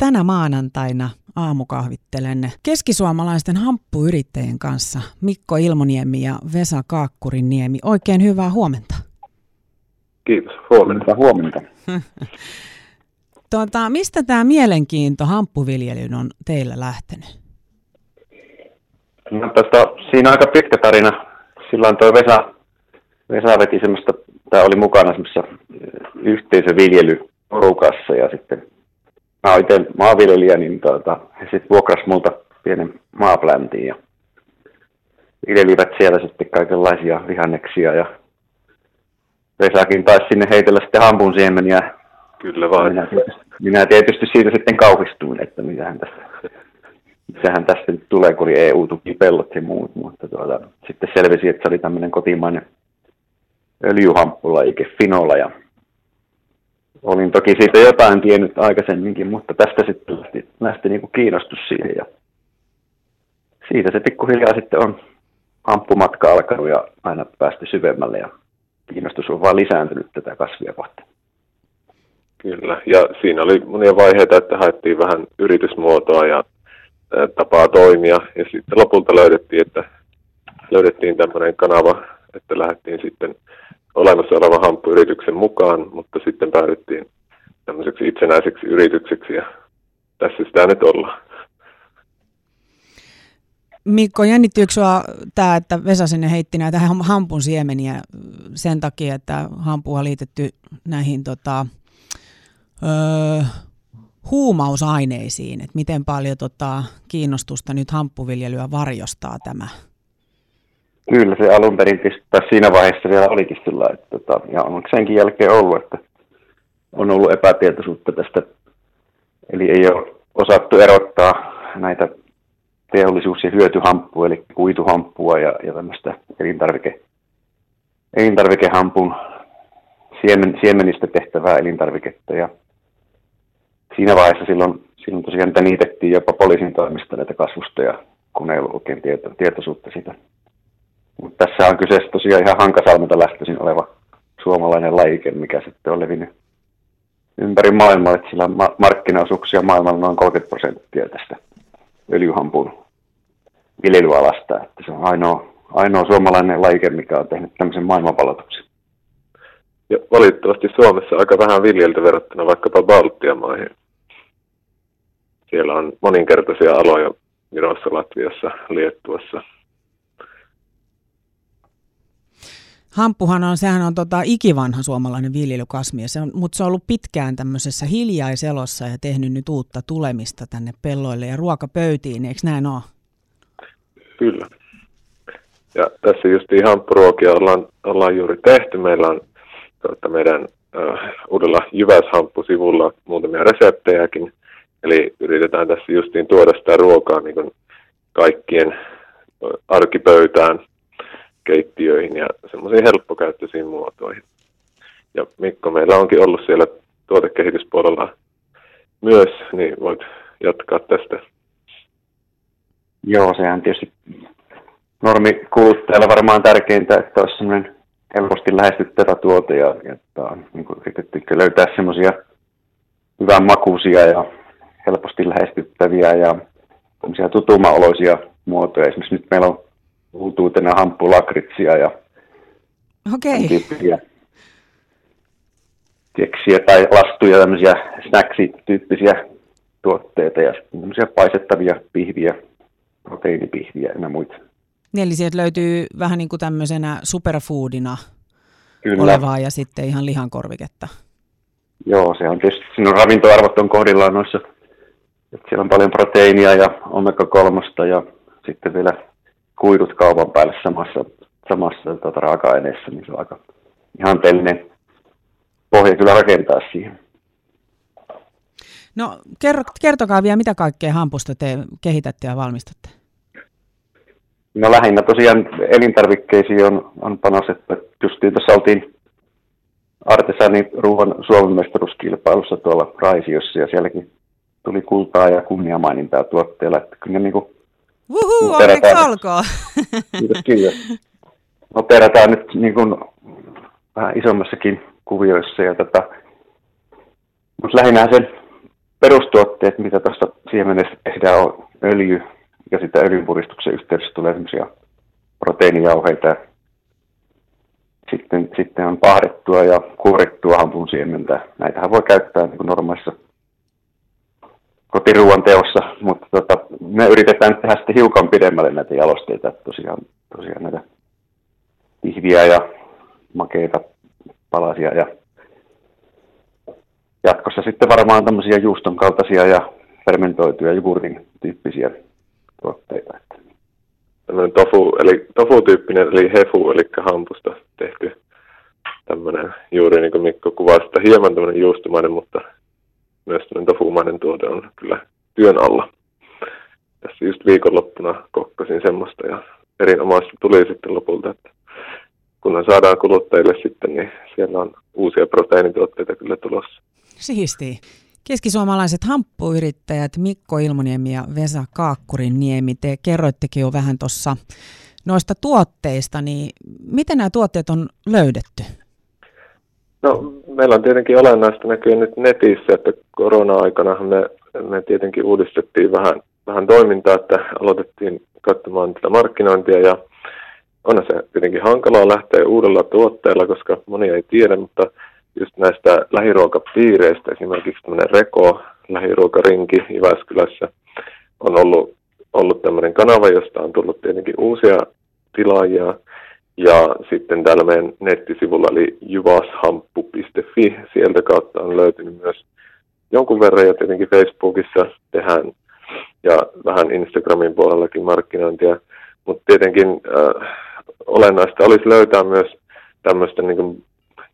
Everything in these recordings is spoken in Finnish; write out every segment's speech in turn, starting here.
tänä maanantaina aamukahvittelen keskisuomalaisten hamppuyrittäjien kanssa Mikko Ilmoniemi ja Vesa Kaakkuriniemi. Oikein hyvää huomenta. Kiitos. Huomenta. Huomenta. tuota, mistä tämä mielenkiinto hamppuviljelyyn on teillä lähtenyt? No, tästä, siinä on aika pitkä tarina. Silloin tuo Vesa, Vesa veti semmoista, tämä oli mukana semmoisessa yhteisöviljelyporukassa ja sitten mä oon itse maanviljelijä, niin tuota, he sitten vuokras multa pienen maapläntin ja viljelivät siellä sitten kaikenlaisia vihanneksia ja Vesakin taisi sinne heitellä sitten hampun siemeniä. Kyllä vaan. Minä minä tietysti siitä sitten kauhistuin, että mitähän tässä, mitähän tästä nyt tulee, kun oli EU-tuki pellot ja muut, mutta tuota, sitten selvisi, että se oli tämmöinen kotimainen öljyhamppula, eikä Finola ja olin toki siitä jotain tiennyt aikaisemminkin, mutta tästä sitten lähti, lähti niin kuin kiinnostus siihen ja siitä se pikkuhiljaa sitten on amppumatka alkanut ja aina päästy syvemmälle ja kiinnostus on vaan lisääntynyt tätä kasvia kohtaan. Kyllä, ja siinä oli monia vaiheita, että haettiin vähän yritysmuotoa ja tapaa toimia, ja sitten lopulta löydettiin, että löydettiin tämmöinen kanava, että lähdettiin sitten olemassa olevan hamppuyrityksen mukaan, mutta sitten päädyttiin tämmöiseksi itsenäiseksi yritykseksi ja tässä sitä nyt ollaan. Mikko, jännittyykö sinua tämä, että Vesa sinne heitti näitä hampun siemeniä sen takia, että hampu on liitetty näihin tota, öö, huumausaineisiin, että miten paljon tota, kiinnostusta nyt hamppuviljelyä varjostaa tämä? Kyllä se alun perin tai siinä vaiheessa vielä olikin sillä, että tota, ja on senkin jälkeen ollut, että on ollut epätietoisuutta tästä, eli ei ole osattu erottaa näitä teollisuus- ja hyötyhamppua, eli kuituhamppua ja, ja tämmöistä elintarvike, elintarvikehampun siemen, siemenistä tehtävää elintarviketta. Ja siinä vaiheessa silloin, silloin tosiaan niitettiin jopa poliisin toimesta näitä kasvustoja, kun ei ollut oikein tieto, tietoisuutta siitä mutta tässä on kyseessä tosiaan ihan Hankasalmelta lähtöisin oleva suomalainen lajike, mikä sitten on levinnyt ympäri maailmaa, että sillä on ma- markkinaosuuksia maailmalla noin 30 prosenttia tästä öljyhampun viljelyalasta. Että se on ainoa, ainoa suomalainen lajike, mikä on tehnyt tämmöisen maailmanpalautuksen. Ja valitettavasti Suomessa aika vähän viljeltä verrattuna vaikkapa Baltian maihin. Siellä on moninkertaisia aloja Virossa, Latviassa, Liettuassa, Hamppuhan on, sehän on tota ikivanha suomalainen viljelykasmi, se on, mutta se on ollut pitkään tämmöisessä hiljaiselossa ja tehnyt nyt uutta tulemista tänne pelloille ja ruokapöytiin, eikö näin ole? Kyllä. Ja tässä just hamppuruokia ollaan, ollaan juuri tehty. Meillä on tuota, meidän äh, uudella Jyväshamppu-sivulla muutamia reseptejäkin. Eli yritetään tässä justiin tuoda sitä ruokaa niin kaikkien arkipöytään keittiöihin ja semmoisiin helppokäyttöisiin muotoihin. Ja Mikko, meillä onkin ollut siellä tuotekehityspuolella myös, niin voit jatkaa tästä. Joo, sehän tietysti normi kuluttajalla varmaan tärkeintä, että olisi semmoinen helposti lähestyttävä tuote ja että on niin yritetty löytää semmoisia hyvän makuisia ja helposti lähestyttäviä ja tutumaoloisia muotoja. Esimerkiksi nyt meillä on uutuutena hamppulakritsia ja okay. tyyppisiä keksiä tai lastuja, tämmöisiä snacksityyppisiä tuotteita ja tämmöisiä paisettavia pihviä, proteiinipihviä ja muita. Niin, eli sieltä löytyy vähän niin kuin tämmöisenä superfoodina Kyllä. olevaa ja sitten ihan lihankorviketta. Joo, se on tietysti, sinun ravintoarvot on kohdillaan noissa, että siellä on paljon proteiinia ja omega-3 ja sitten vielä kuidut kaupan päälle samassa, samassa tota, raaka-aineessa, niin se on aika ihanteellinen pohja kyllä rakentaa siihen. No kerro, kertokaa vielä, mitä kaikkea hampusta te kehitätte ja valmistatte? No lähinnä tosiaan elintarvikkeisiin on, on panostettu. Justiin tuossa oltiin Artesani ruoan Suomen mestaruuskilpailussa tuolla Raisiossa ja sielläkin tuli kultaa ja kunniamainintaa tuotteella. Että kyllä niin kuin Wuhuu, onneksi alkaa. Kiitos, kiitos. Operataan nyt niin kuin vähän isommassakin kuvioissa. Ja tota, mutta lähinnä sen perustuotteet, mitä tuosta siemenessä tehdään, on öljy, ja sitten öljynpuristuksen yhteydessä tulee semmoisia proteiinijauheita. Sitten, sitten on pahdettua ja kuorittua hampun siementä. Näitähän voi käyttää niin normaalissa kotiruuan teossa, mutta tota, me yritetään tehdä sitten hiukan pidemmälle näitä jalosteita, tosiaan, tosiaan näitä pihviä ja makeita palasia ja jatkossa sitten varmaan tämmöisiä juuston kaltaisia ja fermentoituja jogurtin tyyppisiä tuotteita. Tämmöinen tofu, eli tofu-tyyppinen, eli hefu, eli hampusta tehty tämmöinen, juuri niin kuin Mikko kuvasi, hieman tämmöinen juustumainen, mutta myös tämmöinen tofumainen tuote on kyllä työn alla. Tässä just viikonloppuna kokkasin semmoista ja erinomaista tuli sitten lopulta, että kunhan saadaan kuluttajille sitten, niin siellä on uusia proteiinituotteita kyllä tulossa. Siisti. Keskisuomalaiset hamppuyrittäjät Mikko Ilmoniemi ja Vesa Kaakkurin Niemi, te kerroittekin jo vähän tuossa noista tuotteista, niin miten nämä tuotteet on löydetty? No, meillä on tietenkin olennaista näkyä nyt netissä, että korona-aikana me, me tietenkin uudistettiin vähän, vähän toimintaa, että aloitettiin katsomaan tätä markkinointia ja on se tietenkin hankalaa lähteä uudella tuotteella, koska moni ei tiedä, mutta just näistä lähiruokapiireistä, esimerkiksi tämmöinen Reko, lähiruokarinki Jyväskylässä, on ollut, ollut tämmöinen kanava, josta on tullut tietenkin uusia tilaajia, ja sitten täällä meidän nettisivulla eli jyvashamppu.fi, sieltä kautta on löytynyt myös jonkun verran ja tietenkin Facebookissa tehdään ja vähän Instagramin puolellakin markkinointia, mutta tietenkin äh, olennaista olisi löytää myös tämmöistä niin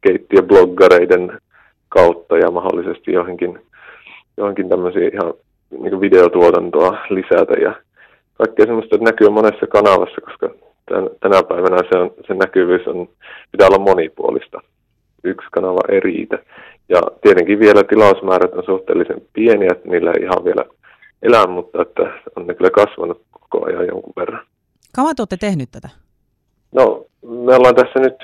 keittiöbloggareiden kautta ja mahdollisesti johonkin, johonkin tämmöisiä ihan niin videotuotantoa lisätä ja kaikkea semmoista, että näkyy monessa kanavassa, koska tän, tänä päivänä se, on, se näkyvyys on, pitää olla monipuolista. Yksi kanava ei riitä. Ja tietenkin vielä tilausmäärät on suhteellisen pieniä, että niillä ei ihan vielä elää, mutta että on ne kyllä kasvanut koko ajan jonkun verran. Kauan olette tehnyt tätä? No, me ollaan tässä nyt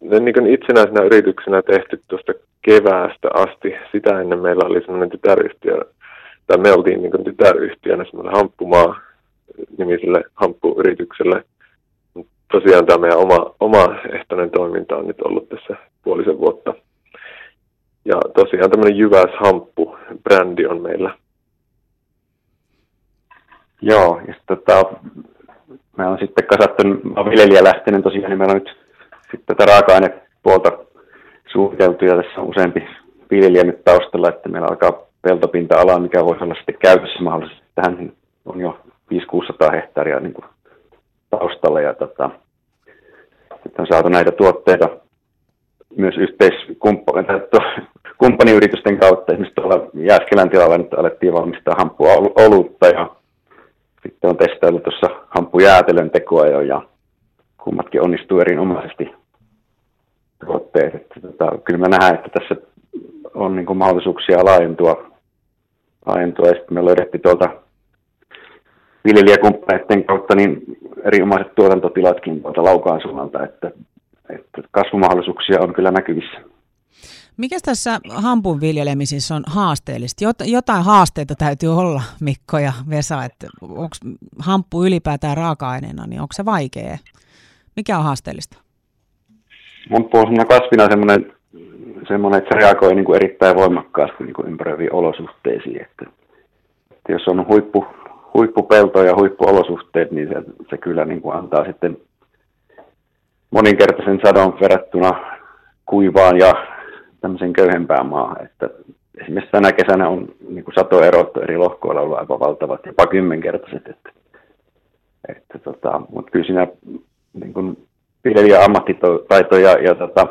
niin itsenäisenä yrityksenä tehty tuosta keväästä asti. Sitä ennen meillä oli semmoinen tytäryhtiö, tai me oltiin niin tytäryhtiönä semmoinen hamppumaa nimiselle hamppuyritykselle. Tosiaan tämä meidän oma, oma ehtoinen toiminta on nyt ollut tässä puolisen vuotta. Ja tosiaan tämmöinen Jyväs Hamppu-brändi on meillä. Joo, ja tota, me on sitten kasattu, mä viljelijä lähtenyt tosiaan, niin meillä on nyt sitten tätä raaka-ainepuolta suunniteltu ja tässä on useampi viljelijä nyt taustalla, että meillä alkaa peltopinta-ala, mikä voisi olla sitten käytössä mahdollisesti. Tähän on jo 500-600 hehtaaria niin kuin taustalla ja tota, sitten on saatu näitä tuotteita myös yhteiskumppaniyritysten kautta. Esimerkiksi tuolla Jääskelän tilalla nyt alettiin valmistaa hamppua olutta ja sitten on testaillut tuossa hamppujäätelön tekoa jo ja kummatkin onnistuu erinomaisesti tuotteet. Että, tota, kyllä me nähdään, että tässä on niin kuin mahdollisuuksia laajentua, laajentua. Sitten me löydettiin tuolta viljelijäkumppaneiden kautta niin erinomaiset tuotantotilatkin tuolta Laukaan suunnalta, että, että kasvumahdollisuuksia on kyllä näkyvissä. Mikä tässä hampun viljelemisissä on haasteellista? Jot, jotain haasteita täytyy olla, Mikko ja Vesa, että onko hamppu ylipäätään raaka-aineena, niin onko se vaikea? Mikä on haasteellista? Hamppu on kasvina semmoinen, semmoinen, että se reagoi niin kuin erittäin voimakkaasti niin kuin ympäröiviin olosuhteisiin. Että, että jos on huippu, huippupelto ja huippuolosuhteet, niin se, se kyllä niin kuin antaa sitten moninkertaisen sadon verrattuna kuivaan ja tämmöisen köyhempään maahan. Että esimerkiksi tänä kesänä on niin kuin satoerot eri lohkoilla ollut aivan valtavat, jopa kymmenkertaiset. Että, että tota, mutta kyllä siinä niin kuin viljelijän ammattitaito ja, ja tota,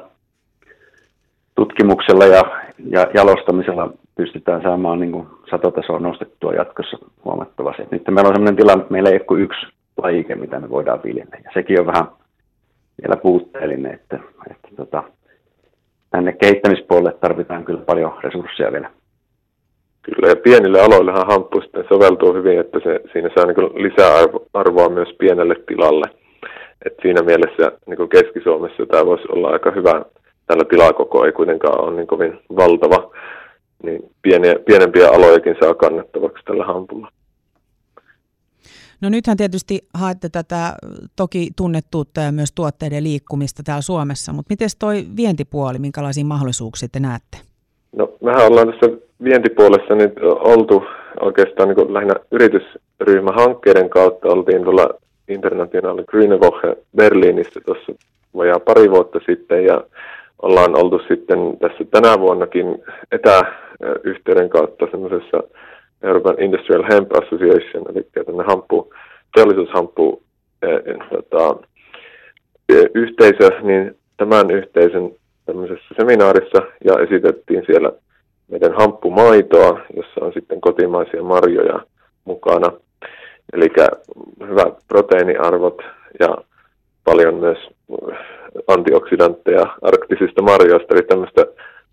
tutkimuksella ja, ja jalostamisella pystytään saamaan niin kuin satotasoa nostettua jatkossa huomattavasti. Et nyt meillä on sellainen tilanne, että meillä ei ole kuin yksi lajike, mitä me voidaan viljellä. Ja sekin on vähän vielä puutteellinen, että, että tota, tänne kehittämispuolelle tarvitaan kyllä paljon resursseja vielä. Kyllä, ja pienille aloillehan hamppu sitten soveltuu hyvin, että se, siinä saa niin lisäarvoa myös pienelle tilalle. Et siinä mielessä niin Keski-Suomessa tämä voisi olla aika hyvä. Tällä tilakoko ei kuitenkaan ole niin kovin valtava. niin pieniä, pienempiä alojakin saa kannattavaksi tällä hampulla. No nythän tietysti haette tätä toki tunnettuutta ja myös tuotteiden liikkumista täällä Suomessa, mutta miten toi vientipuoli, minkälaisia mahdollisuuksia te näette? No mehän ollaan tässä vientipuolessa nyt oltu oikeastaan niin lähinnä yritysryhmähankkeiden kautta. Oltiin tuolla International Green Woche Berliinissä tuossa vajaa pari vuotta sitten ja ollaan oltu sitten tässä tänä vuonnakin etäyhteyden kautta semmoisessa Euroopan Industrial Hemp Association, eli tämmöinen hampu, teollisuushampu eh, tota, eh, yhteisö, niin tämän yhteisön tämmöisessä seminaarissa ja esitettiin siellä meidän hamppumaitoa, jossa on sitten kotimaisia marjoja mukana. Eli hyvät proteiiniarvot ja paljon myös antioksidantteja arktisista marjoista, eli tämmöistä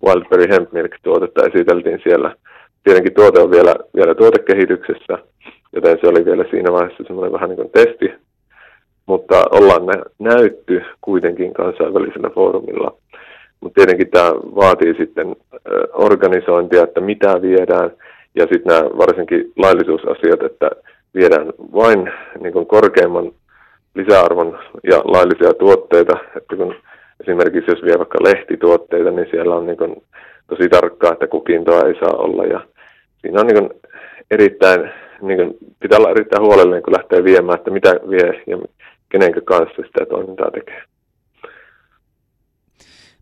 Wildberry Hemp Milk-tuotetta esiteltiin siellä. Tietenkin tuote on vielä, vielä tuotekehityksessä, joten se oli vielä siinä vaiheessa semmoinen vähän niin kuin testi, mutta ollaan nä- näytty kuitenkin kansainvälisellä foorumilla. Mutta tietenkin tämä vaatii sitten organisointia, että mitä viedään, ja sitten nämä varsinkin laillisuusasiat, että viedään vain niin kuin korkeimman lisäarvon ja laillisia tuotteita, että kun esimerkiksi jos vie vaikka lehtituotteita, niin siellä on niin kuin tosi tarkkaa, että kukintoa ei saa olla. Ja siinä on niin kuin erittäin, niin kuin, pitää olla erittäin huolellinen, kun lähtee viemään, että mitä vie ja kenenkä kanssa sitä toimintaa tekee.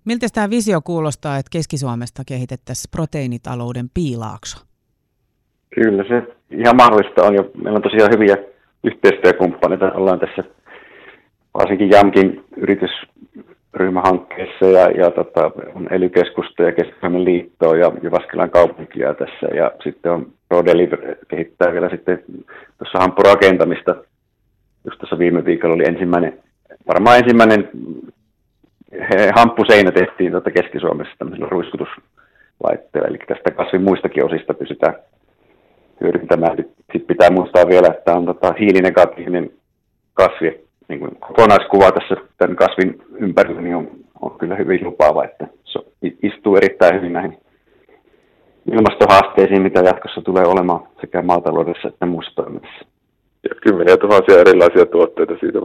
Miltä tämä visio kuulostaa, että Keski-Suomesta kehitettäisiin proteiinitalouden piilaakso? Kyllä se ihan mahdollista on jo. Meillä on tosiaan hyviä yhteistyökumppaneita. Ollaan tässä varsinkin JAMKin yritysryhmähankkeessa ja, ja tota, on ely ja keski liittoa ja Jyväskylän kaupunkia tässä. Ja sitten on ProDeliver kehittää vielä sitten tuossa hampurakentamista. Just tuossa viime viikolla oli ensimmäinen, varmaan ensimmäinen hamppuseinä tehtiin tuota Keski-Suomessa tämmöisellä ruiskutuslaitteella. Eli tästä kasvin muistakin osista pysytään hyödyntämään. Sitten pitää muistaa vielä, että on tota hiilinegatiivinen kasvi. Niin kuin kokonaiskuva tässä tämän kasvin ympärillä niin on, on kyllä hyvin lupaava, että se istuu erittäin hyvin näihin ilmastohaasteisiin, mitä jatkossa tulee olemaan sekä maataloudessa että muussa toiminnassa. Ja kymmeniä tuhansia erilaisia tuotteita siitä